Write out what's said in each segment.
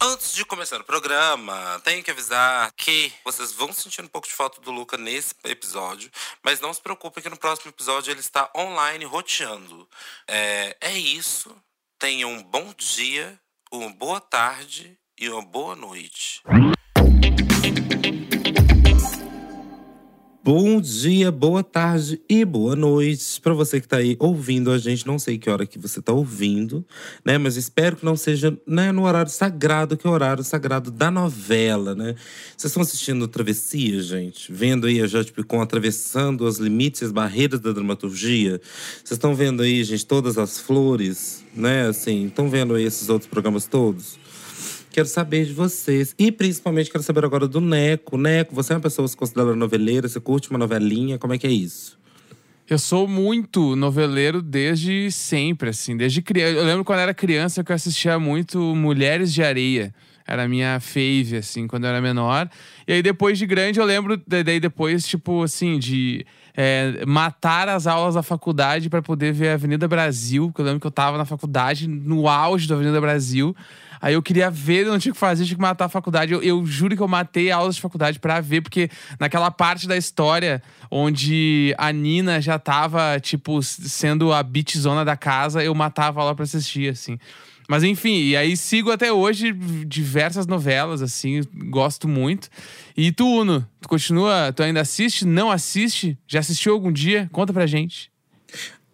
Antes de começar o programa, tenho que avisar que vocês vão sentir um pouco de falta do Luca nesse episódio, mas não se preocupem que no próximo episódio ele está online roteando. É, é isso. Tenham um bom dia, uma boa tarde e uma boa noite. Bom dia, boa tarde e boa noite para você que tá aí ouvindo a gente. Não sei que hora que você tá ouvindo, né? Mas espero que não seja né, no horário sagrado, que é o horário sagrado da novela, né? Vocês estão assistindo Travessia, gente? Vendo aí a Jade Picon atravessando os limites e as barreiras da dramaturgia? Vocês estão vendo aí, gente, todas as flores, né? Assim, estão vendo aí esses outros programas todos? Quero saber de vocês. E principalmente quero saber agora do Neco. Neco, você é uma pessoa que se considera noveleira? Você curte uma novelinha? Como é que é isso? Eu sou muito noveleiro desde sempre, assim, desde criança. Eu lembro quando era criança que eu assistia muito Mulheres de Areia. Era minha fave, assim, quando eu era menor. E aí, depois de grande, eu lembro, daí depois, tipo, assim, de é, matar as aulas da faculdade para poder ver a Avenida Brasil. Porque eu lembro que eu tava na faculdade, no auge da Avenida Brasil. Aí eu queria ver, não tinha que fazer, tinha que matar a faculdade. Eu, eu juro que eu matei aulas de faculdade para ver, porque naquela parte da história onde a Nina já tava, tipo, sendo a bitzona da casa, eu matava ela pra assistir, assim. Mas enfim, e aí sigo até hoje diversas novelas, assim, gosto muito. E tu, Uno, tu continua, tu ainda assiste? Não assiste? Já assistiu algum dia? Conta pra gente.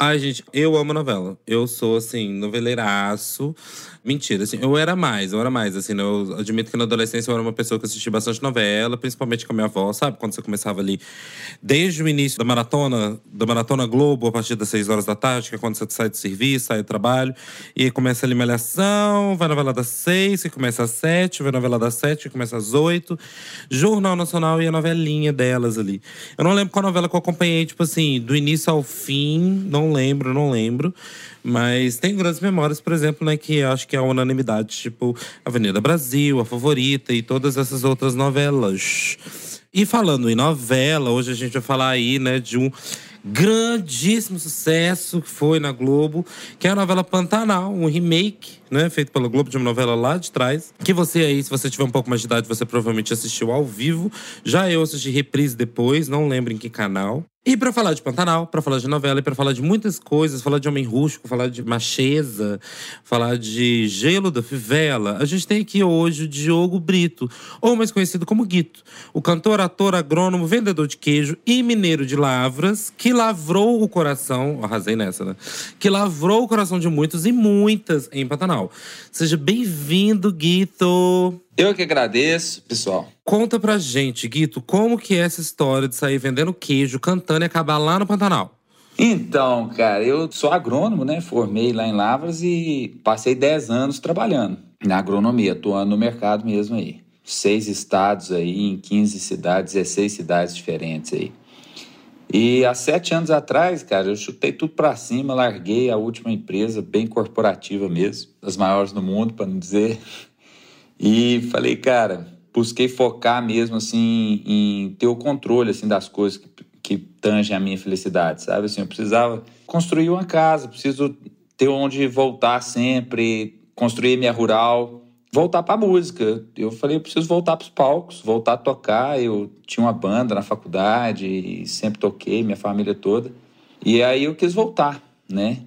Ai, gente, eu amo novela. Eu sou, assim, noveleiraço. Mentira, assim, eu era mais, eu era mais, assim, né? eu admito que na adolescência eu era uma pessoa que assistia bastante novela, principalmente com a minha avó, sabe? Quando você começava ali, desde o início da maratona, da maratona Globo, a partir das seis horas da tarde, que é quando você sai do serviço, sai do trabalho, e começa ali malhação, vai novela das seis, que começa às sete, vai novela das sete, que começa às oito, Jornal Nacional e a novelinha delas ali. Eu não lembro qual novela que eu acompanhei, tipo assim, do início ao fim, não lembro, não lembro. Mas tem grandes memórias, por exemplo, né, que acho que é a unanimidade, tipo Avenida Brasil, A Favorita e todas essas outras novelas. E falando em novela, hoje a gente vai falar aí, né, de um grandíssimo sucesso que foi na Globo, que é a novela Pantanal, um remake, né, feito pela Globo de uma novela lá de trás, que você aí, se você tiver um pouco mais de idade, você provavelmente assistiu ao vivo. Já eu assisti reprise depois, não lembro em que canal. E para falar de Pantanal, para falar de novela e para falar de muitas coisas, falar de Homem Rústico, falar de Macheza, falar de Gelo da Fivela, a gente tem aqui hoje o Diogo Brito, ou mais conhecido como Guito, o cantor, ator, agrônomo, vendedor de queijo e mineiro de lavras, que lavrou o coração, arrasei nessa, né? Que lavrou o coração de muitos e muitas em Pantanal. Seja bem-vindo, Guito! Eu que agradeço, pessoal. Conta pra gente, Guito, como que é essa história de sair vendendo queijo, cantando e acabar lá no Pantanal? Então, cara, eu sou agrônomo, né? Formei lá em Lavras e passei 10 anos trabalhando na agronomia, atuando no mercado mesmo aí. Seis estados aí, em 15 cidades, 16 cidades diferentes aí. E há sete anos atrás, cara, eu chutei tudo para cima, larguei a última empresa, bem corporativa mesmo, das maiores do mundo, para não dizer e falei, cara, busquei focar mesmo assim em ter o controle assim das coisas que, que tangem a minha felicidade, sabe? Assim, eu precisava construir uma casa, preciso ter onde voltar sempre, construir minha rural, voltar para música. Eu falei, eu preciso voltar para os palcos, voltar a tocar. Eu tinha uma banda na faculdade e sempre toquei, minha família toda. E aí eu quis voltar, né?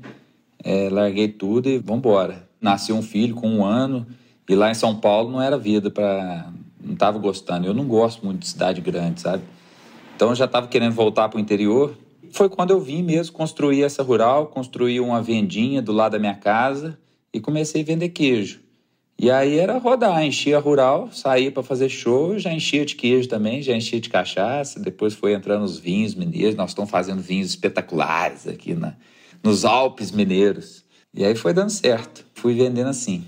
É, larguei tudo e vamos embora. Nasceu um filho com um ano e lá em São Paulo não era vida para. Não estava gostando. Eu não gosto muito de cidade grande, sabe? Então eu já estava querendo voltar para o interior. Foi quando eu vim mesmo construir essa rural, construí uma vendinha do lado da minha casa e comecei a vender queijo. E aí era rodar, enchia rural, saía para fazer show, já enchia de queijo também, já enchia de cachaça, depois foi entrando os vinhos mineiros, nós estamos fazendo vinhos espetaculares aqui na, nos Alpes mineiros. E aí foi dando certo, fui vendendo assim.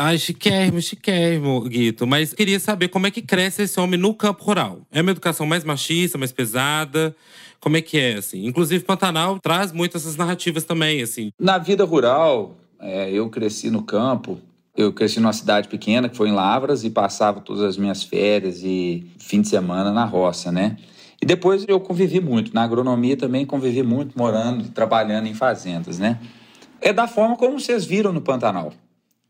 Ai, chiquérrimo, chiquérrimo, Guito. Mas queria saber como é que cresce esse homem no campo rural. É uma educação mais machista, mais pesada? Como é que é, assim? Inclusive, Pantanal traz muito essas narrativas também, assim. Na vida rural, é, eu cresci no campo. Eu cresci numa cidade pequena, que foi em Lavras, e passava todas as minhas férias e fim de semana na roça, né? E depois eu convivi muito. Na agronomia também convivi muito, morando e trabalhando em fazendas, né? É da forma como vocês viram no Pantanal.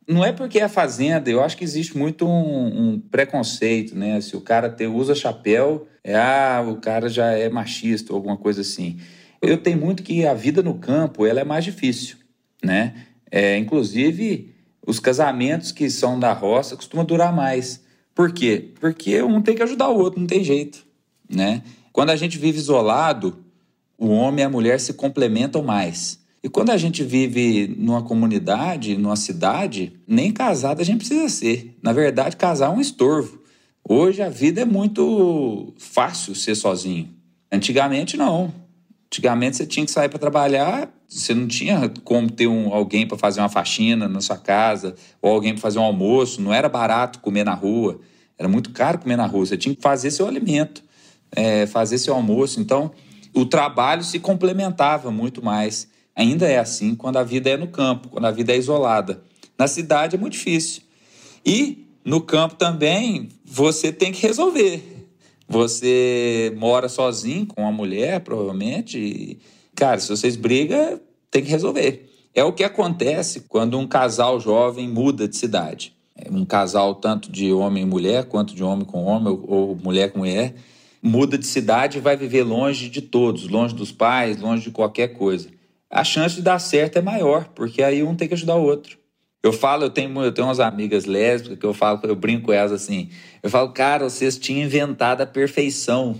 Não é porque é fazenda, eu acho que existe muito um, um, preconceito, né? Se o cara ter, usa chapéu, é ah, o cara já é machista ou alguma coisa assim. Eu tenho muito que a vida no campo ela é mais difícil, né? É, inclusive, os casamentos que são da roça costumam durar mais. Por quê? Porque um tem que ajudar o outro, não tem jeito, né? Quando a gente vive isolado, o homem e a mulher se complementam mais. E quando a gente vive numa comunidade, numa cidade, nem casado a gente precisa ser. Na verdade, casar é um estorvo. Hoje a vida é muito fácil ser sozinho. Antigamente não. Antigamente você tinha que sair para trabalhar, você não tinha como ter um, alguém para fazer uma faxina na sua casa, ou alguém para fazer um almoço. Não era barato comer na rua, era muito caro comer na rua. Você tinha que fazer seu alimento, é, fazer seu almoço. Então, o trabalho se complementava muito mais. Ainda é assim quando a vida é no campo, quando a vida é isolada. Na cidade é muito difícil. E no campo também você tem que resolver. Você mora sozinho com uma mulher, provavelmente. E, cara, se vocês brigam, tem que resolver. É o que acontece quando um casal jovem muda de cidade. É um casal tanto de homem e mulher, quanto de homem com homem ou mulher com mulher, muda de cidade e vai viver longe de todos, longe dos pais, longe de qualquer coisa. A chance de dar certo é maior, porque aí um tem que ajudar o outro. Eu falo, eu tenho, eu tenho umas amigas lésbicas que eu falo, eu brinco com elas assim. Eu falo, cara, vocês tinham inventado a perfeição.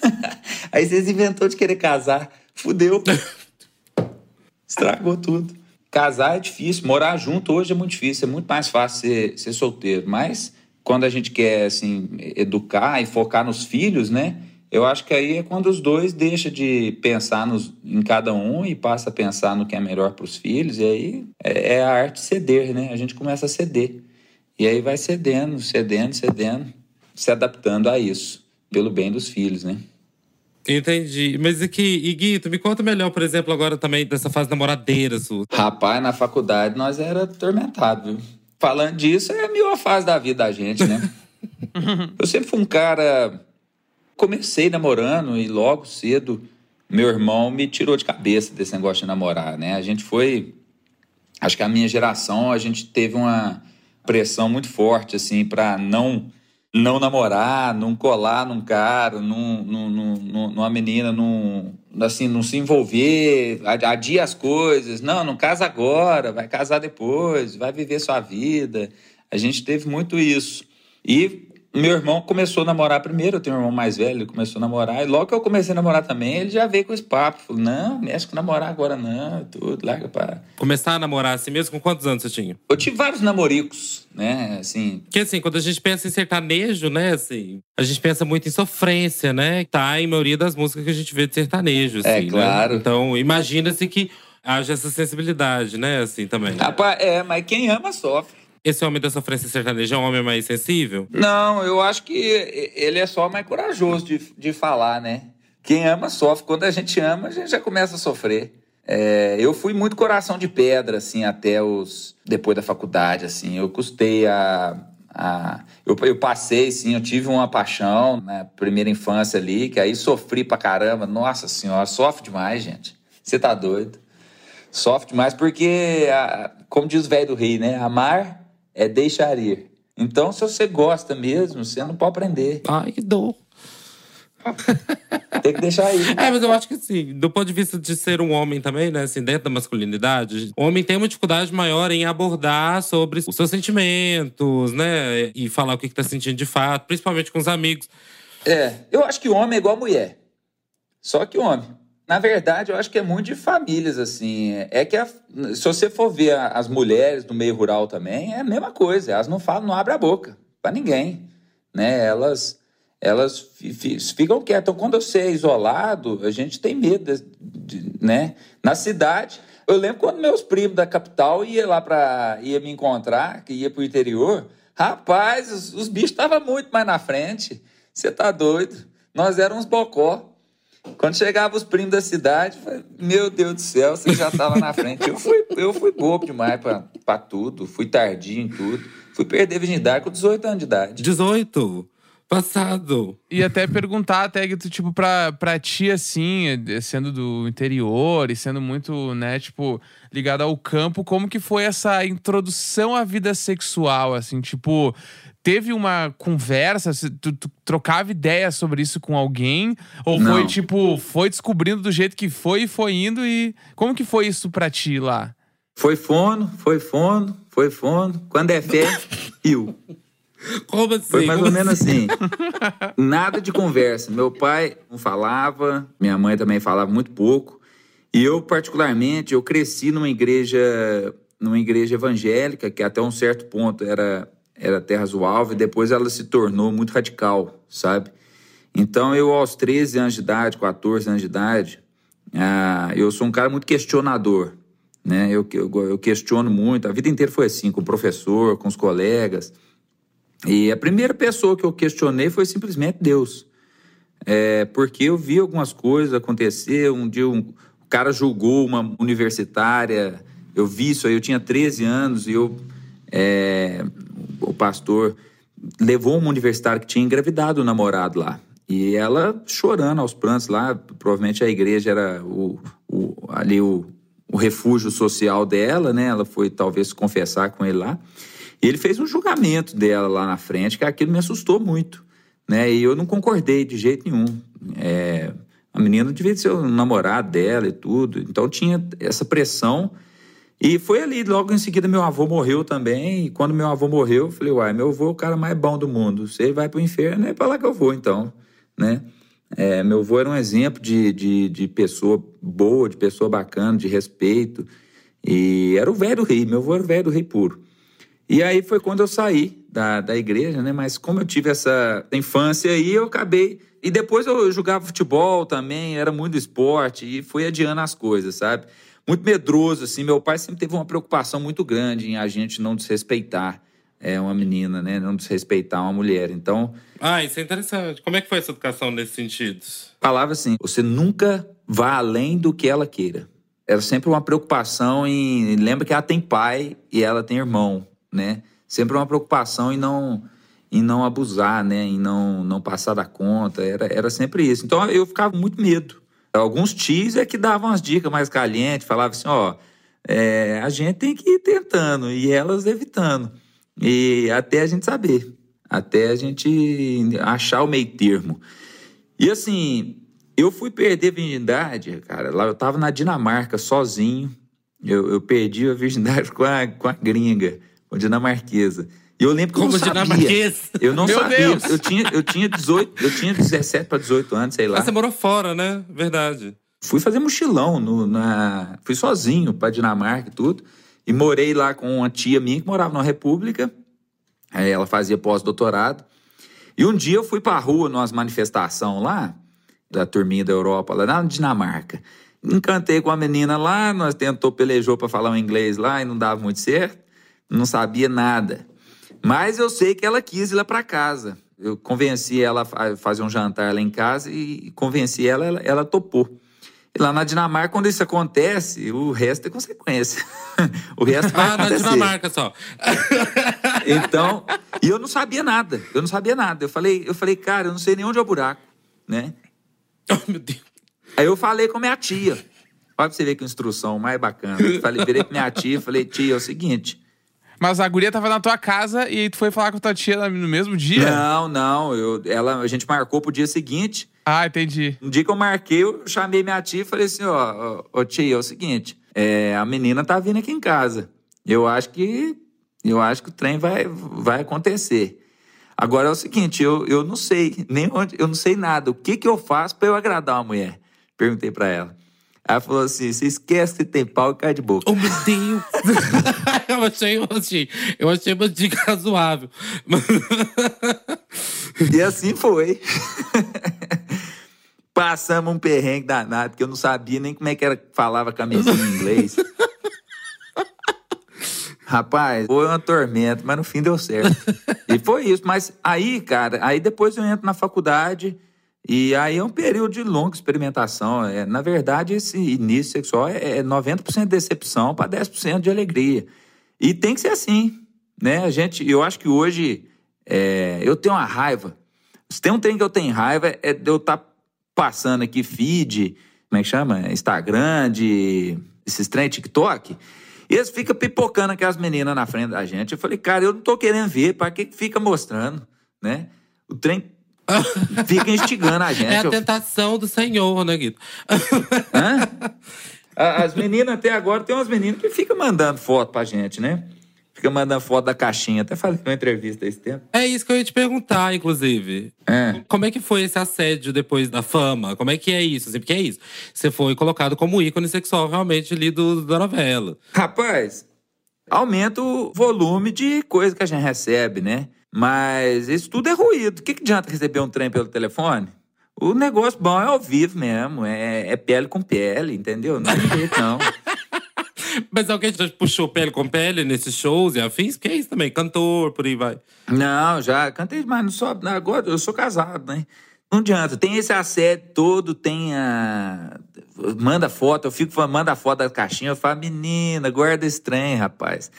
Aí vocês inventou de querer casar. Fudeu. Estragou tudo. Casar é difícil, morar junto hoje é muito difícil, é muito mais fácil ser, ser solteiro. Mas quando a gente quer assim, educar e focar nos filhos, né? Eu acho que aí é quando os dois deixam de pensar nos, em cada um e passa a pensar no que é melhor para os filhos, e aí é, é, a arte ceder, né? A gente começa a ceder. E aí vai cedendo, cedendo, cedendo, se adaptando a isso, pelo bem dos filhos, né? Entendi. Mas aqui, e Gui, tu me conta melhor, por exemplo, agora também dessa fase namoradeira sua. Rapaz, na faculdade nós era atormentado, viu? Falando disso, é a melhor fase da vida da gente, né? Eu sempre fui um cara comecei namorando e logo cedo meu irmão me tirou de cabeça desse negócio de namorar, né? A gente foi. Acho que a minha geração, a gente teve uma pressão muito forte, assim, para não não namorar, não colar num cara, num, num, num, numa menina, num, assim, não se envolver, adia as coisas. Não, não casa agora, vai casar depois, vai viver sua vida. A gente teve muito isso. E meu irmão começou a namorar primeiro, eu tenho um irmão mais velho, ele começou a namorar, e logo que eu comecei a namorar também, ele já veio com esse papo. Falou, não, mexe com namorar agora não, tudo, larga para. Começar a namorar assim mesmo, com quantos anos você tinha? Eu tive vários namoricos, né, assim. Porque assim, quando a gente pensa em sertanejo, né, assim, a gente pensa muito em sofrência, né, tá em maioria das músicas que a gente vê de sertanejo, é, assim, É, claro. Né? Então, imagina-se que haja essa sensibilidade, né, assim, também. Rapaz, é, mas quem ama sofre. Esse homem da sofrência sertaneja é um homem mais sensível? Não, eu acho que ele é só mais corajoso de, de falar, né? Quem ama sofre. Quando a gente ama, a gente já começa a sofrer. É, eu fui muito coração de pedra, assim, até os. depois da faculdade, assim. Eu custei a. a eu, eu passei, sim, eu tive uma paixão na primeira infância ali, que aí sofri pra caramba. Nossa senhora, sofre demais, gente. Você tá doido. Sofre demais porque, como diz o velho do rei, né? Amar é deixar ir. Então, se você gosta mesmo, você não pode aprender. Ai, que dor. Tem que deixar ir. É, mas eu acho que assim, do ponto de vista de ser um homem também, né, assim, dentro da masculinidade, o homem tem uma dificuldade maior em abordar sobre os seus sentimentos, né, e falar o que, que tá sentindo de fato, principalmente com os amigos. É, eu acho que o homem é igual a mulher. Só que o homem. Na verdade, eu acho que é muito de famílias, assim. É que a, se você for ver as mulheres do meio rural também, é a mesma coisa. Elas não falam, não abrem a boca para ninguém, né? Elas, elas ficam quietas. Então, quando você é isolado, a gente tem medo, de, de, né? Na cidade, eu lembro quando meus primos da capital iam lá para ia me encontrar, que ia para o interior, rapaz, os, os bichos estavam muito mais na frente. Você tá doido? Nós éramos bocó. Quando chegava os primos da cidade, falei, meu Deus do céu, você já estava na frente. Eu fui, eu fui bobo demais para tudo, fui tardio em tudo. Fui perder a virgindade com 18 anos de idade. 18? Passado. E até perguntar, até que tu, tipo, pra, pra ti, assim, sendo do interior e sendo muito, né, tipo, ligado ao campo, como que foi essa introdução à vida sexual, assim, tipo, teve uma conversa, tu, tu trocava ideia sobre isso com alguém? Ou Não. foi, tipo, foi descobrindo do jeito que foi e foi indo e... Como que foi isso pra ti lá? Foi fono, foi fono, foi fono. Quando é fé, rio. Como assim? Foi mais Como ou menos assim. Nada de conversa. Meu pai não falava, minha mãe também falava muito pouco. E eu, particularmente, eu cresci numa igreja, numa igreja evangélica, que até um certo ponto era, era do Alvo, e depois ela se tornou muito radical, sabe? Então, eu, aos 13 anos de idade, 14 anos de idade, ah, eu sou um cara muito questionador, né? Eu, eu, eu questiono muito, a vida inteira foi assim, com o professor, com os colegas. E a primeira pessoa que eu questionei foi simplesmente Deus. É, porque eu vi algumas coisas acontecer. Um dia um, o cara julgou uma universitária. Eu vi isso aí, eu tinha 13 anos e eu, é, o pastor levou uma universitária que tinha engravidado o namorado lá. E ela chorando aos prantos lá, provavelmente a igreja era o, o, ali o, o refúgio social dela, né? Ela foi talvez confessar com ele lá. E ele fez um julgamento dela lá na frente, que aquilo me assustou muito, né? E eu não concordei de jeito nenhum. É, a menina devia ser o namorado dela e tudo, então tinha essa pressão. E foi ali, logo em seguida, meu avô morreu também. E quando meu avô morreu, eu falei, uai, meu avô é o cara mais bom do mundo. Se ele vai pro inferno, é pra lá que eu vou, então, né? É, meu avô era um exemplo de, de, de pessoa boa, de pessoa bacana, de respeito. E era o velho do rei, meu avô era o velho do rei puro. E aí foi quando eu saí da, da igreja, né? Mas como eu tive essa infância aí, eu acabei. E depois eu jogava futebol também, era muito esporte, e fui adiando as coisas, sabe? Muito medroso, assim. Meu pai sempre teve uma preocupação muito grande em a gente não desrespeitar é, uma menina, né? Não desrespeitar uma mulher. Então, Ah, isso é interessante. Como é que foi essa educação nesse sentido? falava assim: você nunca vá além do que ela queira. Era sempre uma preocupação em. Lembra que ela tem pai e ela tem irmão, né? Sempre uma preocupação em não em não abusar, né? Em não, não passar da conta. Era, era sempre isso. Então eu ficava muito medo. Alguns tios é que davam as dicas mais calientes, falavam assim: ó, é, a gente tem que ir tentando e elas evitando. E até a gente saber, até a gente achar o meio termo. E assim, eu fui perder virgindade, cara. Lá eu tava na Dinamarca sozinho. Eu, eu perdi a virgindade com a, com a gringa, com a dinamarquesa. E eu lembro que eu Como não sabia. dinamarquês. Eu não Meu sabia. Deus! Eu tinha, eu tinha 18, eu tinha 17 para 18 anos, sei lá. Ah, você morou fora, né? Verdade. Fui fazer mochilão, no, na, fui sozinho para Dinamarca e tudo. E morei lá com uma tia minha que morava na República. Aí ela fazia pós-doutorado. E um dia eu fui pra rua numa manifestação lá, da turminha da Europa, lá na Dinamarca. Encantei com a menina lá, nós tentou, pelejou para falar um inglês lá e não dava muito certo. Não sabia nada. Mas eu sei que ela quis ir lá para casa. Eu convenci ela a fazer um jantar lá em casa e convenci ela, ela, ela topou. E lá na Dinamarca, quando isso acontece, o resto é consequência. o resto vai Ah, na acontecer. Dinamarca só. Então, e eu não sabia nada. Eu não sabia nada. Eu falei, eu falei, cara, eu não sei nem onde é o buraco, né? Oh, meu Deus. Aí eu falei com minha tia. Olha pra você ver que instrução mais bacana. Eu falei, virei pra minha tia e falei, tia, é o seguinte. Mas a guria tava na tua casa e tu foi falar com tua tia no mesmo dia? Não, não, eu, ela, a gente marcou pro dia seguinte. Ah, entendi. Um dia que eu marquei, eu chamei minha tia e falei assim, ó, ó, ó, tia, é o seguinte, é, a menina tá vindo aqui em casa. Eu acho que eu acho que o trem vai, vai acontecer. Agora é o seguinte, eu, eu não sei nem onde, eu não sei nada. O que que eu faço para eu agradar uma mulher? Perguntei para ela. Ela falou assim: você esquece que tem pau e cai de boca. Oh, meu Deus. eu achei, eu achei. Eu achei uma dica razoável. E assim foi. Passamos um perrengue danado, que eu não sabia nem como é que era que falava camisinha em inglês. Rapaz, foi uma tormenta, mas no fim deu certo. E foi isso. Mas aí, cara, aí depois eu entro na faculdade e aí é um período de longa experimentação. É, na verdade, esse início sexual é é 90% de decepção para 10% de alegria. E tem que ser assim, né? A gente, eu acho que hoje é, eu tenho uma raiva Se tem um trem que eu tenho raiva, é de eu estar tá passando aqui feed, como é que chama? Instagram, de esses trem TikTok. E eles ficam pipocando aquelas meninas na frente da gente. Eu falei, cara, eu não tô querendo ver, para que fica mostrando, né? O trem fica instigando a gente. É a tentação do Senhor, né, Guido? Hã? As meninas até agora, tem umas meninas que ficam mandando foto pra gente, né? Fica mandando foto da caixinha. Até falei uma entrevista esse tempo. É isso que eu ia te perguntar, inclusive. É. Como é que foi esse assédio depois da fama? Como é que é isso? Assim, porque é isso. Você foi colocado como ícone sexual realmente ali do, da novela. Rapaz, aumenta o volume de coisa que a gente recebe, né? Mas isso tudo é ruído. O que, que adianta receber um trem pelo telefone? O negócio bom é ao vivo mesmo, é, é pele com pele, entendeu? Não tem jeito, não. Mas alguém já puxou pele com pele nesses shows e afins? Que é isso também? Cantor, por aí vai. Não, já cantei, mas não sou. Agora eu sou casado, né? Não adianta. Tem esse assédio todo, tem a. Manda foto, eu fico falando, manda foto da caixinha, eu falo, menina, guarda esse trem, rapaz.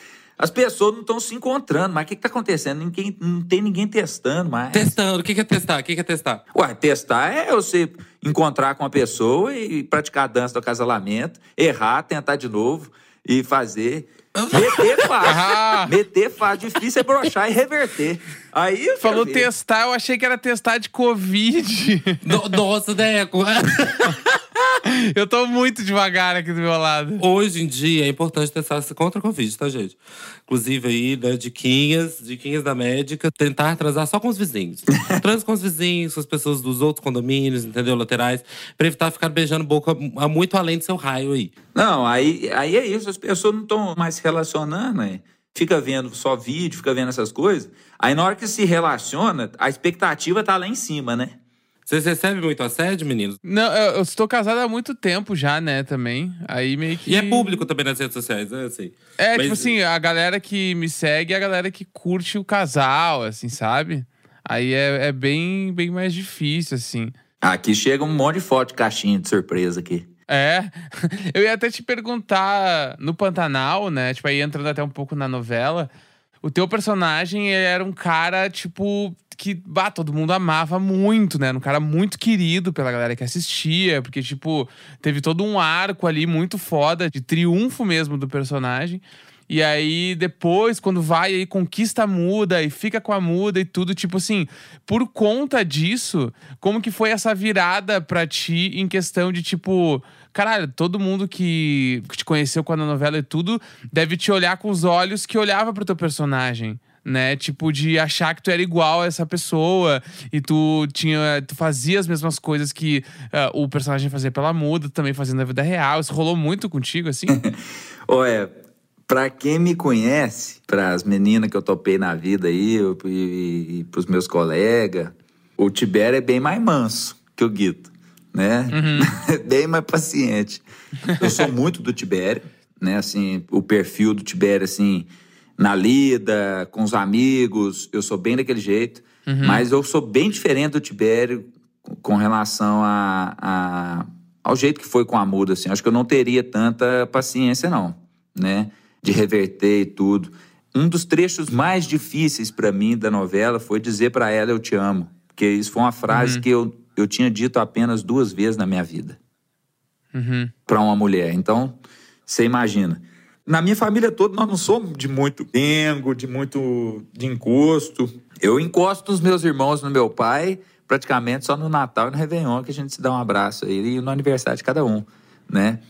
As pessoas não estão se encontrando, mas o que está acontecendo? Ninguém, não tem ninguém testando mais. Testando, o que é testar? O que é testar? Ué, testar é você encontrar com a pessoa e praticar a dança do acasalamento, errar, tentar de novo e fazer. Meter fácil. Meter fácil. Difícil é brochar e reverter. Aí Falou testar, eu achei que era testar de Covid. No, nossa, Deco. Eu tô muito devagar aqui do meu lado. Hoje em dia é importante testar contra a Covid, tá, gente? Inclusive aí, né, diquinhas, diquinhas da médica, tentar transar só com os vizinhos. Transa com os vizinhos, com as pessoas dos outros condomínios, entendeu? Laterais, pra evitar ficar beijando boca muito além do seu raio aí. Não, aí, aí é isso, as pessoas não estão mais se relacionando, né? Fica vendo só vídeo, fica vendo essas coisas. Aí na hora que se relaciona, a expectativa tá lá em cima, né? Vocês recebem muito assédio, meninos? Não, eu, eu estou casado há muito tempo já, né, também. Aí meio que. E é público também nas redes sociais, né? Assim. É, Mas... tipo assim, a galera que me segue é a galera que curte o casal, assim, sabe? Aí é, é bem, bem mais difícil, assim. Aqui chega um monte de foto de caixinha de surpresa aqui. É, eu ia até te perguntar no Pantanal, né? Tipo, aí entrando até um pouco na novela. O teu personagem era um cara, tipo, que, bah, todo mundo amava muito, né? Um cara muito querido pela galera que assistia, porque, tipo, teve todo um arco ali muito foda, de triunfo mesmo do personagem. E aí, depois, quando vai aí, conquista a muda e fica com a muda e tudo, tipo assim, por conta disso, como que foi essa virada pra ti em questão de, tipo, caralho, todo mundo que, te conheceu com a novela e tudo deve te olhar com os olhos que olhava pro teu personagem né? Tipo, de achar que tu era igual a essa pessoa e tu tinha. Tu fazia as mesmas coisas que uh, o personagem fazia pela muda, também fazendo na vida real. Isso rolou muito contigo, assim? Olha, pra quem me conhece, pras meninas que eu topei na vida aí, e, e, e pros meus colegas, o Tibério é bem mais manso que o Guito, né? Uhum. bem mais paciente. Eu sou muito do Tibério, né? Assim, o perfil do Tibério, assim na lida, com os amigos, eu sou bem daquele jeito. Uhum. Mas eu sou bem diferente do Tibério com relação a, a, ao jeito que foi com a muda, assim. Acho que eu não teria tanta paciência, não, né? De reverter e tudo. Um dos trechos mais difíceis para mim da novela foi dizer para ela eu te amo. Porque isso foi uma frase uhum. que eu, eu tinha dito apenas duas vezes na minha vida. Uhum. Para uma mulher. Então, você imagina. Na minha família toda, nós não somos de muito dengo, de muito de encosto. Eu encosto nos meus irmãos no meu pai, praticamente só no Natal e no Réveillon, que a gente se dá um abraço aí, e no aniversário de cada um, né?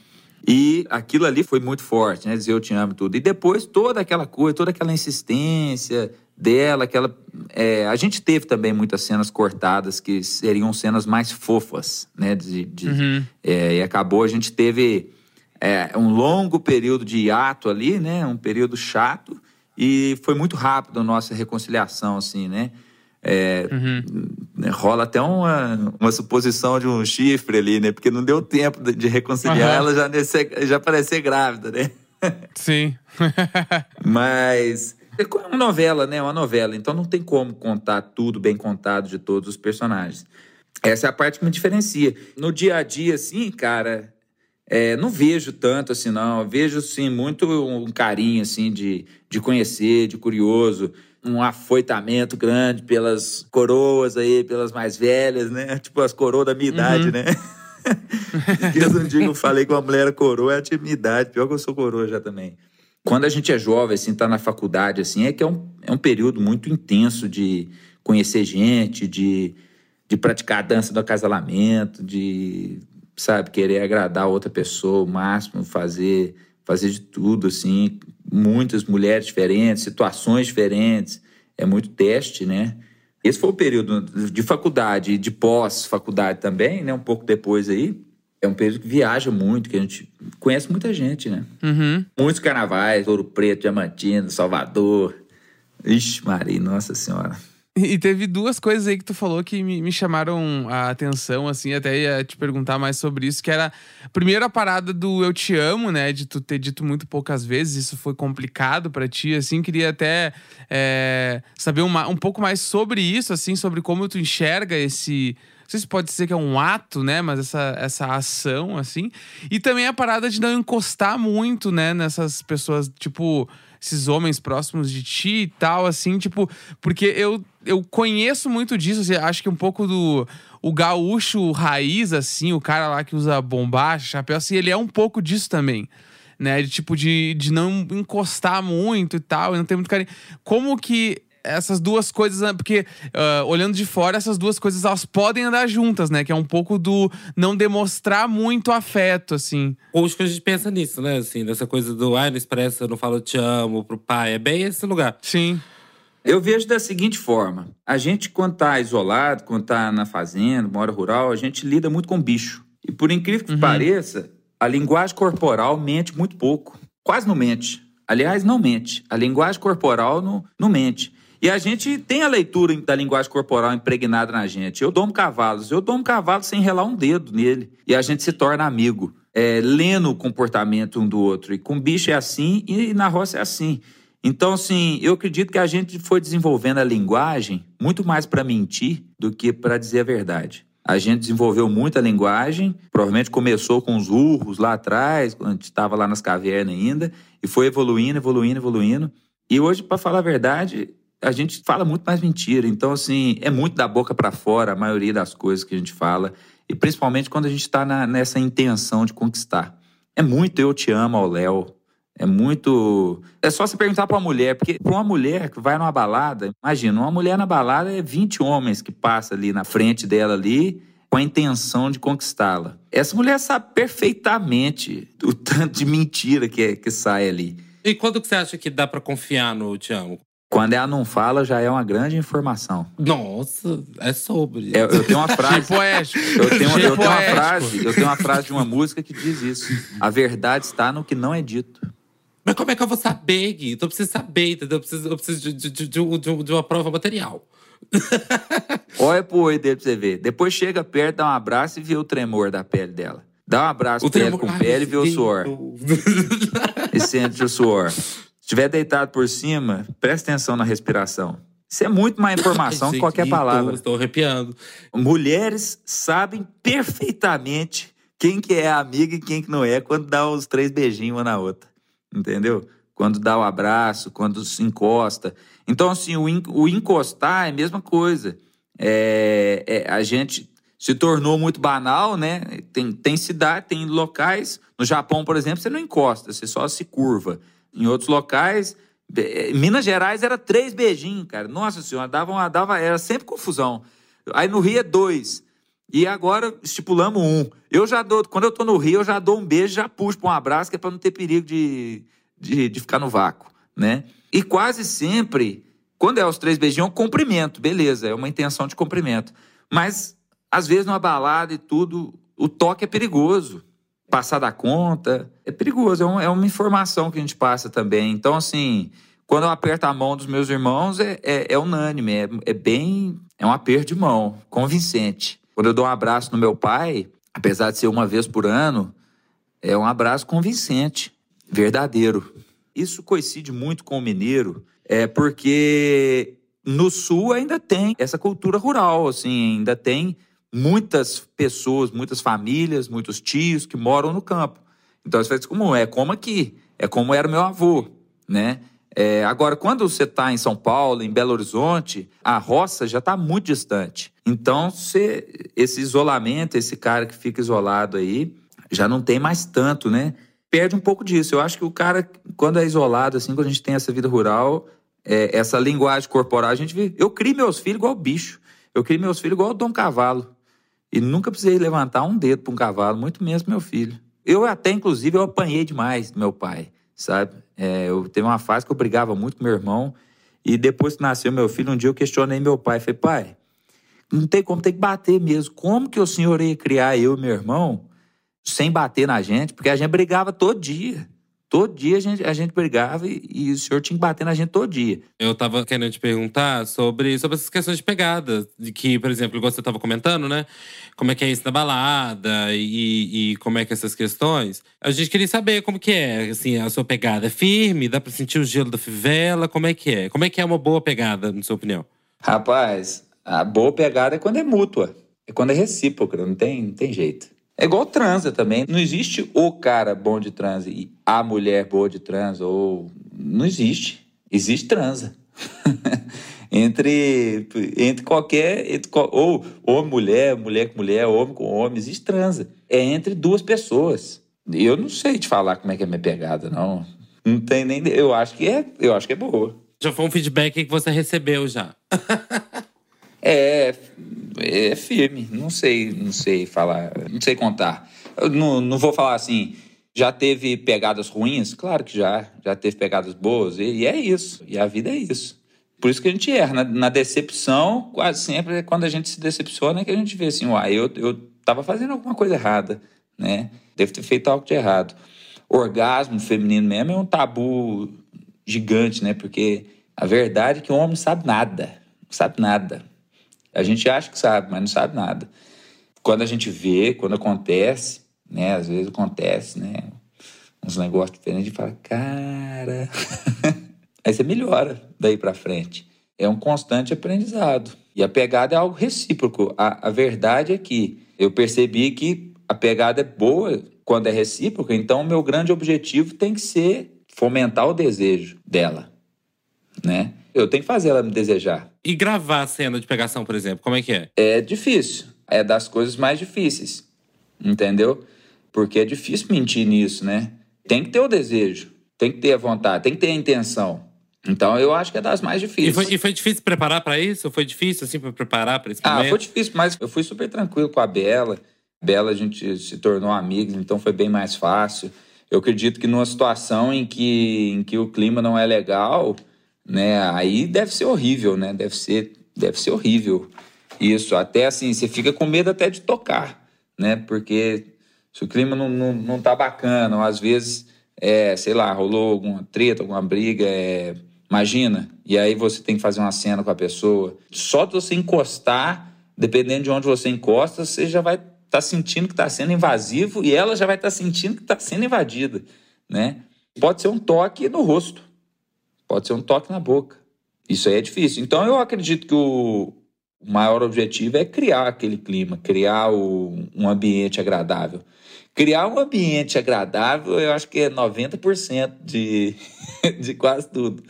E aquilo ali foi muito forte, né? Dizer eu te amo tudo. E depois toda aquela coisa, toda aquela insistência dela, aquela. É, a gente teve também muitas cenas cortadas que seriam cenas mais fofas, né? De, de uhum. é, e acabou, a gente teve é, um longo período de hiato ali, né? Um período chato. E foi muito rápido a nossa reconciliação, assim, né? É, uhum. Rola até uma, uma suposição de um chifre ali, né? Porque não deu tempo de, reconciliar, uhum. ela já, nesse, já parecia grávida, né? Sim. Mas é uma novela, né? Uma novela. Então não tem como contar tudo bem contado de todos os personagens. Essa é a parte que me diferencia. No dia a dia, assim, cara, É, não vejo tanto assim, não. Eu vejo, sim, muito um carinho, assim, de, de conhecer, de curioso. Um afoitamento grande pelas coroas aí, pelas mais velhas, né? Tipo as coroas da minha idade, Uhum. né? Dias um dia eu falei que uma mulher era coroa, ela tinha minha idade. Pior que eu sou coroa já também. Quando a gente é jovem, assim, tá na faculdade, assim, é que é um, é um período muito intenso de conhecer gente, de, de praticar a dança do acasalamento, de, sabe, querer agradar a outra pessoa o máximo, fazer, fazer de tudo, assim. Muitas mulheres diferentes, situações diferentes. É muito teste, né? Esse foi o período de faculdade e de pós-faculdade também, né? Um pouco depois aí. É um período que viaja muito, que a gente conhece muita gente, né? Uhum. Muitos carnavais, Ouro Preto, Diamantino, Salvador. Ixi, Maria, nossa senhora. E teve duas coisas aí que tu falou que me, me chamaram a atenção, assim, até ia te perguntar mais sobre isso, que era, primeiro, a parada do eu te amo, né, de tu ter dito muito poucas vezes, isso foi complicado pra ti, assim, queria até é, saber uma, um pouco mais sobre isso, assim, sobre como tu enxerga esse... Não sei se pode dizer que é um ato, né? Mas essa, essa ação, assim. E também a parada de não encostar muito, né? Nessas pessoas, tipo, esses homens próximos de ti e tal, assim, tipo, porque eu, eu conheço muito disso, assim, acho que um pouco do o gaúcho raiz, assim, o cara lá que usa bombacha, chapéu, assim, ele é um pouco disso também. Né, de tipo, de, de não encostar muito e tal, e não ter muito carinho. Como que essas duas coisas, né, porque ah, olhando de fora, essas duas coisas elas podem andar juntas, né? Que é um pouco do não demonstrar muito afeto, assim. Hoje que a gente pensa nisso, né? Assim, dessa coisa do ai, não expressa, eu não falo te amo pro pai. É bem esse lugar. Sim. Eu vejo da seguinte forma: a gente, quando tá isolado, quando tá na fazenda, mora rural, a gente lida muito com bicho. E por incrível que Uhum. pareça, a linguagem corporal mente muito pouco. Quase não mente. Aliás, não mente. A linguagem corporal não, não mente. E a gente tem a leitura da linguagem corporal impregnada na gente. Eu domo cavalos. Eu domo cavalo sem relar um dedo nele. E a gente se torna amigo. É, lendo o comportamento um do outro. E com bicho é assim e na roça é assim. Então, assim, eu acredito que a gente foi desenvolvendo a linguagem muito mais para mentir do que para dizer a verdade. A gente desenvolveu muito a linguagem, provavelmente começou com os urros lá atrás, quando a gente estava lá nas cavernas ainda, e foi evoluindo, evoluindo, evoluindo. E hoje, para falar a verdade, a gente fala muito mais mentira. Então, assim, é muito da boca para fora a maioria das coisas que a gente fala, e principalmente quando a gente está nessa intenção de conquistar. É muito eu te amo ao Léo. É muito. É só você perguntar pra uma mulher, porque pra uma mulher que vai numa balada, imagina, uma mulher na balada é 20 homens que passam ali na frente dela ali com a intenção de conquistá-la. Essa mulher sabe perfeitamente o tanto de mentira que, é- que sai ali. E quando que você acha que dá pra confiar no te amo? Quando ela não fala, já é uma grande informação. Nossa, é sobre. Eu, eu tenho uma frase. poético. Eu tenho, eu tenho uma Poético. frase, eu tenho uma frase de uma música que diz isso. A verdade está no que não é dito. Mas como é que eu vou saber, Gui? Então eu preciso saber, entendeu? Eu preciso, eu preciso de, de, de, de um- um- uma prova material. Olha pro olho dele pra você ver. Depois chega perto, dá um abraço e vê o tremor da pele dela. Dá um abraço pele tremor- com Ai, pele e vê o suor. E sente o suor. Se estiver deitado por cima, presta atenção na respiração. Isso é muito mais informação que qualquer palavra. Estou arrepiando. Mulheres sabem perfeitamente quem que é amiga e quem que não é quando dá os três beijinhos uma na outra. Entendeu? Quando dá o abraço, quando se encosta. Então, assim, o encostar é a mesma coisa. É, é, a gente se tornou muito banal, né? Tem, tem cidade, tem locais. No Japão, por exemplo, você não encosta, você só se curva. Em outros locais, eh, Minas Gerais era três beijinhos, cara. Nossa senhora, dava, uma, dava, era sempre confusão. Aí no Rio é dois. E agora estipulamos um. Eu já dou, quando eu tô no Rio, eu já dou um beijo, já puxo pra um abraço, que é pra não ter perigo de, de, de ficar no vácuo, né? E quase sempre, quando é os três beijinhos, é um cumprimento, beleza, é uma intenção de cumprimento. Mas, às vezes, numa balada e tudo, o toque é perigoso. Passar da conta é perigoso, é, um- é uma informação que a gente passa também. Então, assim, quando eu aperto a mão dos meus irmãos, é, é, é unânime, é, é bem. É um aperto de mão, convincente. Quando eu dou um abraço no meu pai, apesar de ser uma vez por ano, é um abraço convincente, verdadeiro. Isso coincide muito com o mineiro, é porque no sul ainda tem essa cultura rural, assim, ainda tem muitas pessoas, muitas famílias, muitos tios que moram no campo. Então você faz como é como aqui, é como era meu avô, né? É, agora, quando você está em São Paulo, em Belo Horizonte, a roça já está muito distante. Então, você, esse isolamento, esse cara que fica isolado aí, já não tem mais tanto, né? Perde um pouco disso. Eu acho que o cara, quando é isolado, assim, quando a gente tem essa vida rural, é, essa linguagem corporal, a gente vive. Eu crio meus filhos igual bicho. Eu crio meus filhos igual o Dom Cavalo. E nunca precisei levantar um dedo para um cavalo, muito menos meu filho. Eu até, inclusive, eu apanhei demais do meu pai, sabe? É, eu teve uma fase que eu brigava muito com meu irmão. E depois que nasceu meu filho, um dia eu questionei meu pai. Falei, pai, não tem como, tem que bater mesmo. Como que o senhor ia criar eu e meu irmão sem bater na gente? Porque a gente brigava todo dia. Todo dia a gente, a gente brigava e, e, o senhor tinha que bater na gente todo dia. Eu tava querendo te perguntar sobre, sobre essas questões de pegada. De que, por exemplo, igual você tava comentando, né? Como é que é isso na balada e, e como é que é essas questões. A gente queria saber como que é, assim, a sua pegada. É firme? Dá pra sentir o gelo da fivela? Como é que é? Como é que é uma boa pegada, na sua opinião? Rapaz, a boa pegada é quando é mútua. É quando é recíproca, não tem, não tem jeito. É igual transa também. Não existe o cara bom de transa e a mulher boa de transa. Ou... Não existe. Existe transa. entre, entre qualquer. Entre, ou homem, mulher, mulher com mulher, homem com homem, existe transa. É entre duas pessoas. Eu não sei te falar como é que é minha pegada, não. Não tem nem. Eu acho que é, eu acho que é boa. Já foi um feedback que você recebeu já. é, é firme. Não sei, não sei falar, não sei contar. Eu não, não vou falar assim. Já teve pegadas ruins? Claro que já. Já teve pegadas boas. E, e é isso. E a vida é isso. Por isso que a gente erra. Na, na, decepção, quase sempre é quando a gente se decepciona é que a gente vê assim, uai, eu, eu tava fazendo alguma coisa errada, né? Devo ter feito algo de errado. Orgasmo feminino mesmo é um tabu gigante, né? Porque a verdade é que o homem sabe nada. Não sabe nada. A gente acha que sabe, mas não sabe nada. Quando a gente vê, quando acontece, né? Às vezes acontece, né? Uns negócios diferentes, gente fala, cara. Aí você melhora daí para frente. É um constante aprendizado. E a pegada é algo recíproco. A, a verdade é que eu percebi que a pegada é boa quando é recíproca, então o meu grande objetivo tem que ser fomentar o desejo dela, né? Eu tenho que fazer ela me desejar. E gravar a cena de pegação, por exemplo, como é que é? É difícil. É das coisas mais difíceis. Entendeu? Porque é difícil mentir nisso, né? Tem que ter o desejo, tem que ter a vontade, tem que ter a intenção. Então eu acho que é das mais difíceis. E foi, e foi difícil preparar para isso? Foi difícil assim para preparar para esse ah, momento? Ah, foi difícil, mas eu fui super tranquilo com a Bela. Bela a gente se tornou amigos, então foi bem mais fácil. Eu acredito que numa situação em que, em que o clima não é legal, né? Aí deve ser horrível, né? Deve ser, deve ser horrível isso. Até assim, você fica com medo até de tocar, né? Porque se o clima não, não, não tá bacana, ou às vezes, é, sei lá, rolou alguma treta, alguma briga, é, imagina, e aí você tem que fazer uma cena com a pessoa. Só de você encostar, dependendo de onde você encosta, você já vai estar tá sentindo que está sendo invasivo e ela já vai estar tá sentindo que está sendo invadida, né? Pode ser um toque no rosto, pode ser um toque na boca. Isso aí é difícil. Então eu acredito que o, maior objetivo é criar aquele clima, criar o, um ambiente agradável. Criar um ambiente agradável, eu acho que é 90% de, de quase tudo.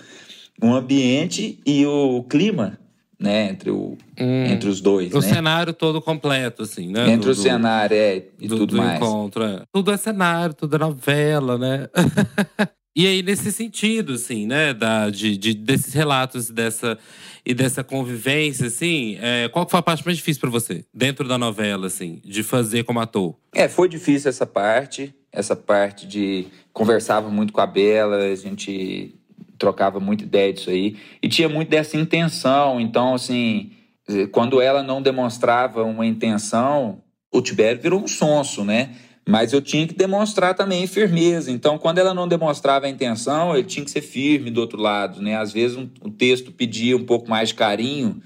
Um ambiente e o clima, né, entre, o, hum, entre os dois. O né? cenário todo completo, assim, né? Entre do, o cenário, é, e do, tudo do mais. Encontro, é. Tudo é cenário, tudo é novela, né? e aí, nesse sentido, assim, né, da, de, de desses relatos dessa e dessa convivência, assim, é, qual foi a parte mais difícil para você, dentro da novela, assim, de fazer como ator? É, foi difícil essa parte, essa parte de conversava muito com a Bela, a gente trocava muita ideia disso aí, e tinha muito dessa intenção, então, assim, quando ela não demonstrava uma intenção, o Tibério virou um sonso, né? Mas eu tinha que demonstrar também firmeza. Então, quando ela não demonstrava a intenção, ele tinha que ser firme do outro lado, né? Às vezes um, o texto pedia um pouco mais de carinho,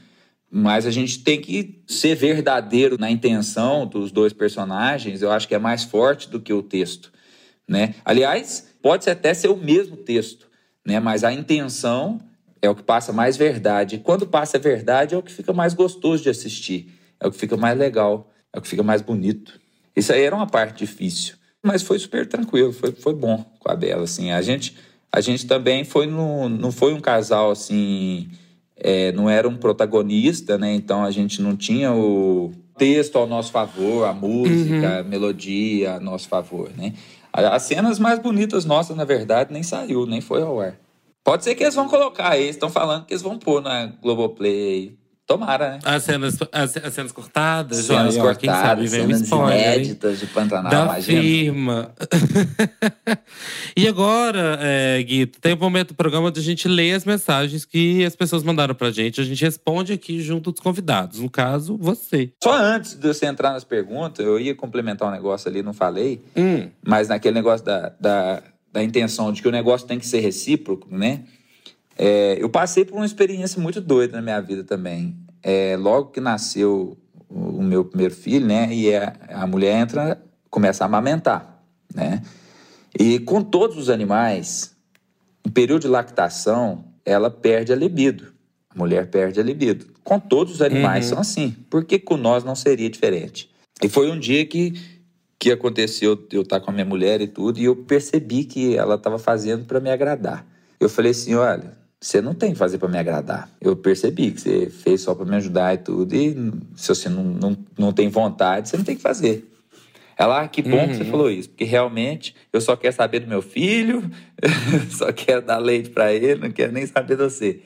mas a gente tem que ser verdadeiro na intenção dos dois personagens. Eu acho que é mais forte do que o texto, né? Aliás, pode até ser o mesmo texto, né? Mas a intenção é o que passa mais verdade. E quando passa a verdade é o que fica mais gostoso de assistir. é o que fica mais legal, é o que fica mais bonito. Isso aí era uma parte difícil, mas foi super tranquilo, foi, foi bom com a Bela, assim. A gente, a gente também foi no, não foi um casal, assim, é, não era um protagonista, né? Então a gente não tinha o texto ao nosso favor, a música, uhum. a melodia a nosso favor, né? As cenas mais bonitas nossas, na verdade, nem saiu, nem foi ao ar. Pode ser que eles vão colocar aí, estão falando que eles vão pôr na Globoplay Tomara, né? As cenas, as, as cenas cortadas, cenas cortadas, quem sabe vem cenas um spoiler, inéditas de Pantanal, da imagina. firma. e agora, é, Guito, tem um momento do programa onde a gente lê as mensagens que as pessoas mandaram pra gente. A gente responde aqui junto dos convidados. No caso, você. Só antes de você entrar nas perguntas, eu ia complementar um negócio ali, não falei. Hum. Mas naquele negócio da, da, da intenção de que o negócio tem que ser recíproco, né? É, eu passei por uma experiência muito doida na minha vida também. É, logo que nasceu o, meu primeiro filho, né? E a, a mulher entra, começa a amamentar, né? E com todos os animais, em período de lactação, ela perde a libido. A mulher perde a libido. Com todos os animais uhum. são assim. Por que com nós não seria diferente? E foi um dia que, que aconteceu eu estar com a minha mulher e tudo, e eu percebi que ela estava fazendo para me agradar. Eu falei assim: olha, você não tem que fazer para me agradar. Eu percebi que você fez só para me ajudar e tudo, e se você não, não, não tem vontade, você não tem que fazer. Ela, ah, que bom uhum. que você uhum. falou isso, porque realmente eu só quero saber do meu filho, só quero dar leite para ele, não quero nem saber de você.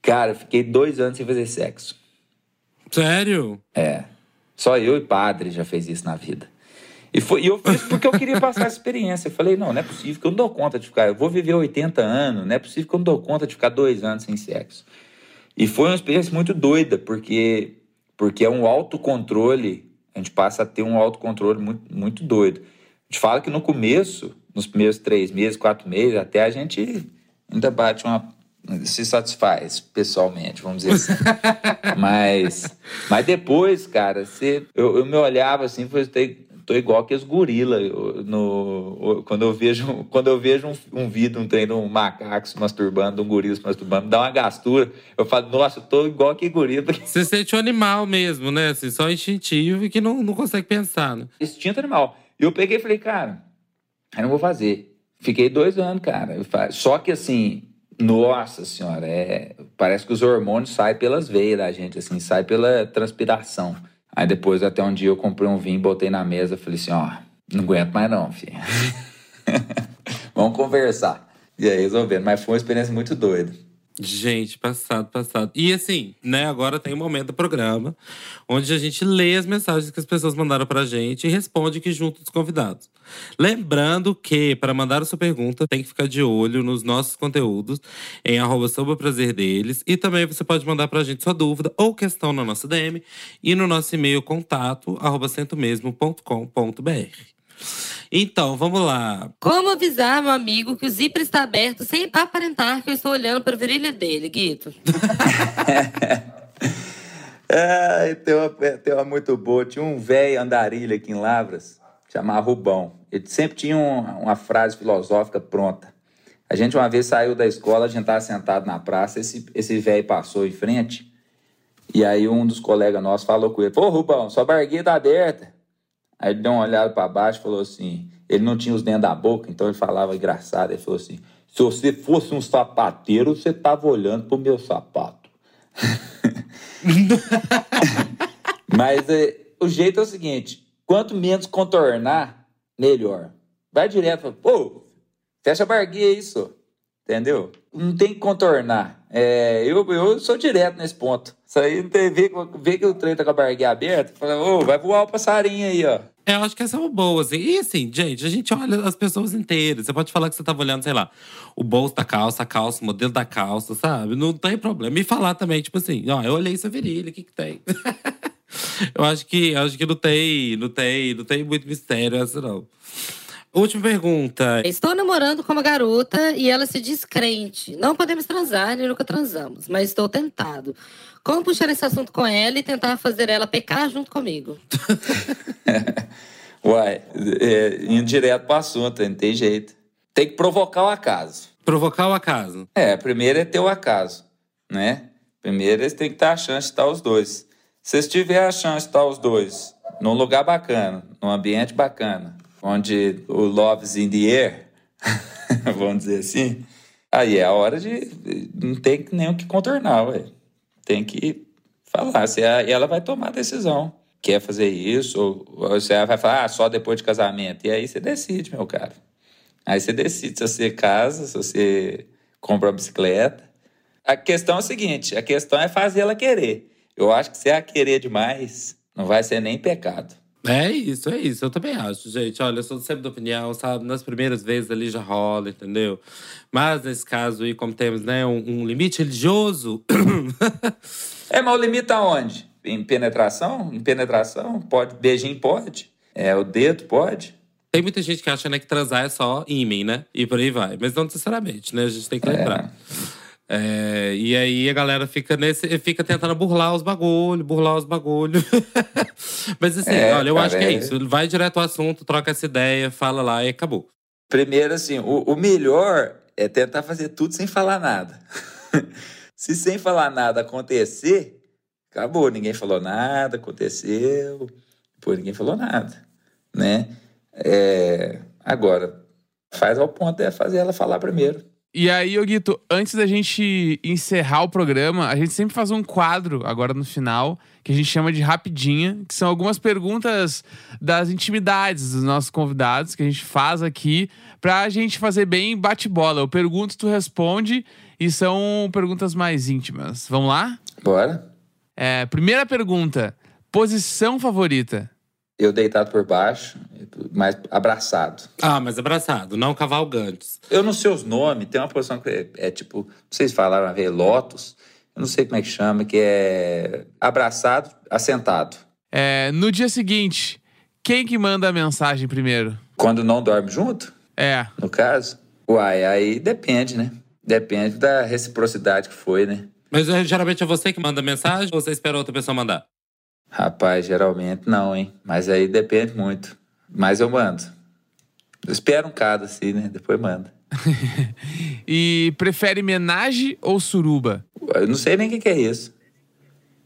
Cara, eu fiquei dois anos sem fazer sexo. Sério? É. Só eu e padre já fez isso na vida. E, foi, e eu fiz porque eu queria passar essa experiência. Eu falei, não, não é possível que eu não dou conta de ficar. Eu vou viver 80 anos, não é possível que eu não dou conta de ficar dois anos sem sexo. E foi uma experiência muito doida, porque, porque é um autocontrole. A gente passa a ter um autocontrole muito, muito doido. A gente fala que no começo, nos primeiros três meses, quatro meses, até a gente ainda bate uma. se satisfaz pessoalmente, vamos dizer assim. mas, mas depois, cara, você, eu, eu me olhava assim falei, tô igual que os gorila no, quando eu vejo, quando eu vejo um, um vídeo, um treino, um macaco se masturbando, um gorila se masturbando, dá uma gastura. Eu falo, nossa, eu tô igual que gorila. Você sente um animal mesmo, né? Assim, só instintivo e que não, não consegue pensar, né? Instinto animal. E eu peguei e falei, cara, eu não vou fazer. Fiquei dois anos, cara. Só que assim, nossa senhora, é, parece que os hormônios saem pelas veias da gente, assim, sai pela transpiração. Aí depois, até um dia, eu comprei um vinho, botei na mesa, falei assim, ó, não aguento mais não, filho. Vamos conversar. E aí resolvendo. Mas foi uma experiência muito doida. Gente, passado, passado. E assim, né, agora tem um momento do programa onde a gente lê as mensagens que as pessoas mandaram pra gente e responde aqui junto dos convidados. Lembrando que, para mandar a sua pergunta, tem que ficar de olho nos nossos conteúdos em arroba sob o prazer deles. E também você pode mandar pra gente sua dúvida ou questão na nossa DM e no nosso e-mail contato arroba centomesmo.com.br. Então, vamos lá. Como avisar meu amigo que o zíper está aberto sem aparentar que eu estou olhando para a virilha dele, Guito? é, tem, uma, tem uma muito boa. Tinha um velho andarilho aqui em Lavras, chamado Rubão. Ele sempre tinha um, uma frase filosófica pronta. A gente uma vez saiu da escola, a gente estava sentado na praça, esse velho passou em frente, e aí um dos colegas nossos falou com ele, Ô Rubão, sua barguinha tá aberta. Aí ele deu uma olhada para baixo e falou assim: ele não tinha os dentes da boca, então ele falava engraçado. Ele falou assim: se você fosse um sapateiro, você tava olhando pro meu sapato. Mas é, o jeito é o seguinte: quanto menos contornar, melhor. Vai direto, pô, fecha a barguinha isso. Entendeu? Não tem que contornar. É, eu, eu sou direto nesse ponto. Isso aí não tem vê, vê que o trem tá com a barriguinha aberta, fala, ô, vai voar o passarinho aí, ó. É, eu acho que essa é uma boa, assim. E assim, gente, a gente olha as pessoas inteiras. Você pode falar que você tava olhando, sei lá, o bolso da calça, a calça, o modelo da calça, sabe? Não tem problema. E falar também, tipo assim, ó, eu olhei essa virilha, o que que tem? eu acho que, eu acho que não tem, não tem, não tem muito mistério essa, não. Última pergunta. Estou namorando com uma garota e ela se diz crente. Não podemos transar, nem nunca transamos, mas estou tentado. Como puxar esse assunto com ela e tentar fazer ela pecar junto comigo? Uai, é, indo direto pro assunto, não tem jeito. Tem que provocar o acaso. Provocar o acaso. É, primeiro é ter o acaso, né? Primeiro eles têm que ter a chance de estar os dois. Se tiver a chance de estar os dois num lugar bacana, num ambiente bacana, onde o love's in the air, vamos dizer assim, aí é a hora de. Não tem nem o que contornar, ué. Tem que falar. Se ela vai tomar a decisão. Quer fazer isso, ou você vai falar, ah, só depois de casamento. E aí você decide, meu cara. Aí você decide se você casa, se você compra uma bicicleta. A questão é a seguinte: a questão é fazer ela querer. Eu acho que se ela querer demais, não vai ser nem pecado. É isso, é isso. Eu também acho, gente. Olha, eu sou sempre da opinião, sabe? Nas primeiras vezes ali já rola, entendeu? Mas nesse caso aí, como temos, né, um, um limite religioso. é, mas o limite aonde? Em penetração? Em penetração? Pode? Beijinho pode? É, o dedo pode? Tem muita gente que acha né, que transar é só ímã, né? E por aí vai. Mas não necessariamente, né? A gente tem que lembrar. É. É, e aí a galera fica nesse, fica tentando burlar os bagulho, burlar os bagulho. Mas assim, é, olha, eu cara, acho que é, é isso. Vai direto ao assunto, troca essa ideia, fala lá e acabou. Primeiro, assim, o, o melhor é tentar fazer tudo sem falar nada. Se sem falar nada acontecer, acabou. Ninguém falou nada, aconteceu. Pô, ninguém falou nada, né? É, agora, faz ao ponto é fazer ela falar primeiro. E aí, Guito, antes da gente encerrar o programa, a gente sempre faz um quadro agora no final, que a gente chama de Rapidinha, que são algumas perguntas das intimidades dos nossos convidados que a gente faz aqui pra gente fazer bem bate-bola. Eu pergunto, tu responde, e são perguntas mais íntimas. Vamos lá? Bora. É, primeira pergunta: posição favorita? Eu deitado por baixo, mais abraçado. Ah, mas abraçado, não cavalgantes. Eu não sei os nomes, tem uma posição que é, é tipo, não sei se falaram a ver, lotus, eu não sei como é que chama, que é abraçado, assentado. É, no dia seguinte, quem que manda a mensagem primeiro? Quando não dorme junto? É. No caso? Uai, aí depende, né? Depende da reciprocidade que foi, né? Mas é, geralmente é você que manda a mensagem ou você espera outra pessoa mandar? Rapaz, geralmente não, hein? Mas aí depende muito. Mas eu mando. Eu espero um cada assim, né? Depois manda. e prefere menage ou suruba? Eu não sei nem o que, que, é isso.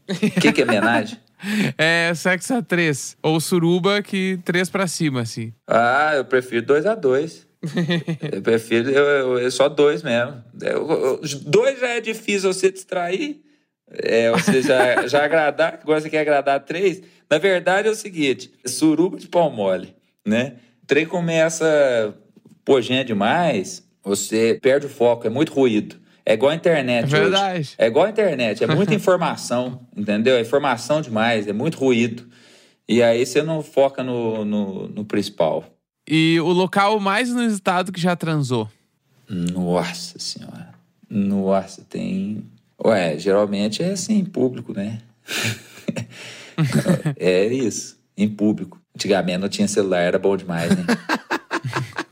O que, que é menage? é sexo a três. Ou suruba que três pra cima, assim. Ah, eu prefiro dois a dois. eu prefiro eu, eu, eu, só dois mesmo. Eu, dois já é difícil você distrair. É, ou seja, já agradar, agora você quer agradar três. Na verdade é o seguinte: suruba de pau mole, né? O trem começa pojando demais, você perde o foco, é muito ruído. É igual a internet. É verdade. Hoje. É igual a internet, é muita informação, entendeu? É informação demais, é muito ruído. E aí você não foca no, no, no principal. E o local mais inusitado que já transou? Nossa senhora. Nossa, tem Ué, geralmente é assim, em público, né? é isso, em público. Antigamente não tinha celular, era bom demais, né?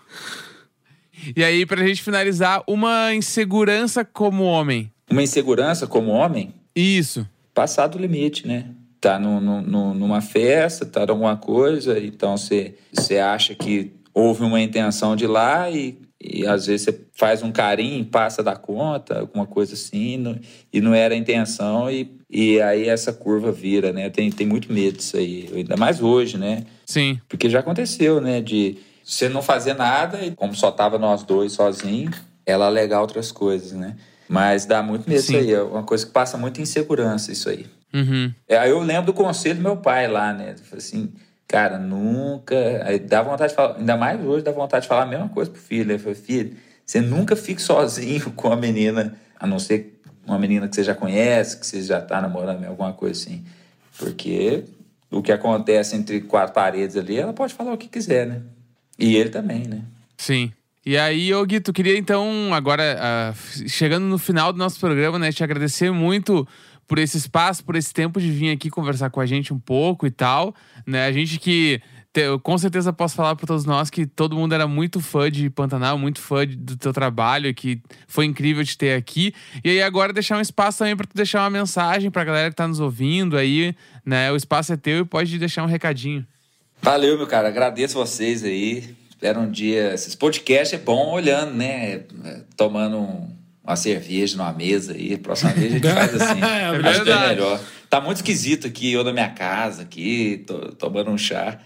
e aí, pra gente finalizar, uma insegurança como homem. Uma insegurança como homem? Isso. Passar do limite, né? Tá no, no, numa festa, tá em alguma coisa, então você acha que houve uma intenção de ir lá e e às vezes você faz um carinho, passa da conta, alguma coisa assim, não, e não era a intenção, e, e aí essa curva vira, né? Tem, tem muito medo disso aí, ainda mais hoje, né? Sim. Porque já aconteceu, né? De você não fazer nada, e como só tava nós dois sozinhos, ela alegar outras coisas, né? Mas dá muito medo Sim. isso aí, é uma coisa que passa muita insegurança, isso aí. Uhum. É, aí eu lembro do conselho do meu pai lá, né? Assim, Cara, nunca. Aí dá vontade de falar, ainda mais hoje, dá vontade de falar a mesma coisa pro filho. Ele falou, filho, você nunca fique sozinho com a menina, a não ser uma menina que você já conhece, que você já tá namorando, alguma coisa assim. Porque o que acontece entre quatro paredes ali, ela pode falar o que quiser, né? E ele também, né? Sim. E aí, ô Guito, queria então, agora, uh, chegando no final do nosso programa, né, te agradecer muito por esse espaço, por esse tempo de vir aqui conversar com a gente um pouco e tal, né? A gente que eu com certeza posso falar para todos nós que todo mundo era muito fã de Pantanal, muito fã do teu trabalho, que foi incrível te ter aqui. E aí agora deixar um espaço também para tu deixar uma mensagem para a galera que tá nos ouvindo aí, né? O espaço é teu e pode deixar um recadinho. Valeu, meu cara. Agradeço vocês aí. Espero um dia. Esses podcasts é bom olhando, né? Tomando um uma cerveja numa mesa aí. Próxima vez a gente faz assim. é Acho que é melhor. Tá muito esquisito aqui, eu na minha casa, aqui, tô, tomando um chá.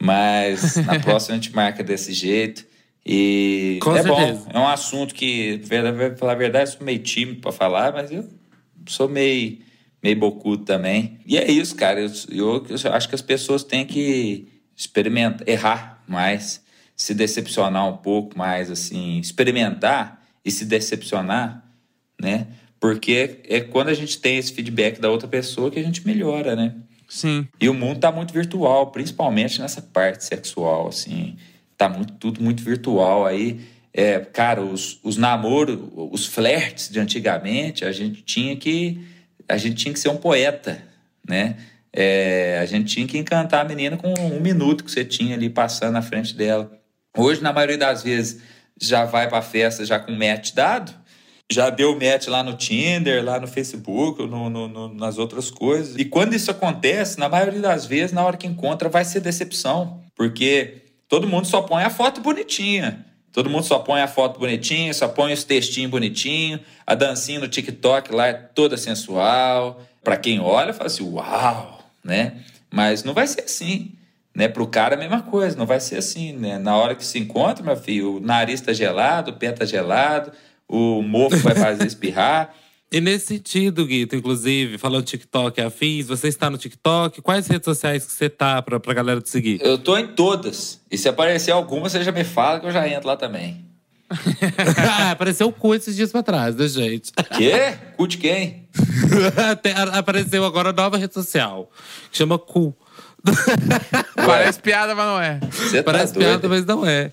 Mas na próxima a gente marca desse jeito. E Com é certeza. bom, é um assunto que, pra falar a verdade, eu sou meio tímido pra falar, mas eu sou meio, meio bocudo também. E é isso, cara. Eu, eu, eu acho que as pessoas têm que experimentar, errar mais, se decepcionar um pouco mais, assim, experimentar e se decepcionar, né? Porque é quando a gente tem esse feedback da outra pessoa que a gente melhora, né? Sim. E o mundo tá muito virtual, principalmente nessa parte sexual, assim. Tá muito, tudo muito virtual. Aí, é, cara, os, os namoros, os flertes de antigamente, a gente tinha que. A gente tinha que ser um poeta, né? É, a gente tinha que encantar a menina com um minuto que você tinha ali passando na frente dela. Hoje, na maioria das vezes, já vai pra festa já com match dado, já deu match lá no Tinder, lá no Facebook, no, no- no- nas outras coisas. E quando isso acontece, na maioria das vezes, na hora que encontra, vai ser decepção. Porque todo mundo só põe a foto bonitinha. Todo mundo só põe a foto bonitinha, só põe os textinhos bonitinhos, a dancinha no TikTok lá é toda sensual. Pra quem olha, fala assim, uau, né? Mas não vai ser assim. Né, pro cara a mesma coisa, não vai ser assim, né? Na hora que se encontra, meu filho, o nariz tá gelado, o pé tá gelado, o mofo vai fazer espirrar. E nesse sentido, Guito, inclusive, falando TikTok afins, você está no TikTok? Quais redes sociais que você tá pra, pra galera te seguir? Eu tô em todas. E se aparecer alguma, você já me fala que eu já entro lá também. ah, apareceu o cu esses dias pra trás, né, gente? Quê? Cu de quem? Apareceu agora a nova rede social, que chama Cu. Parece piada, mas não é. Tá Parece piada, mas não é.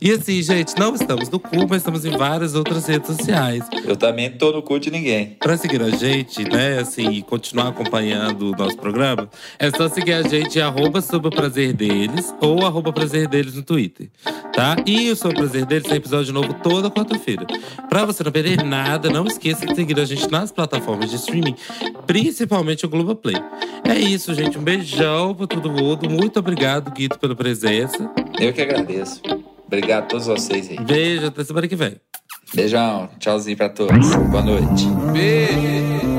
E assim, gente, não estamos no Cu, mas estamos em várias outras redes sociais. Eu também não tô no cu de ninguém. Pra seguir a gente, né, assim, e continuar acompanhando o nosso programa, é só seguir a gente em arroba sobre o prazer deles ou arroba prazer deles no Twitter, tá? E o Sobre o Prazer Deles tem episódio novo toda quarta-feira. Pra você não perder nada, não esqueça de seguir a gente nas plataformas de streaming, principalmente o Globoplay. É isso, gente. Um beijão pra todo mundo. Muito obrigado, Guito, pela presença. Eu que agradeço. Obrigado a todos vocês aí. Beijo, até semana que vem. Beijão. Tchauzinho pra todos. Boa noite. Beijo.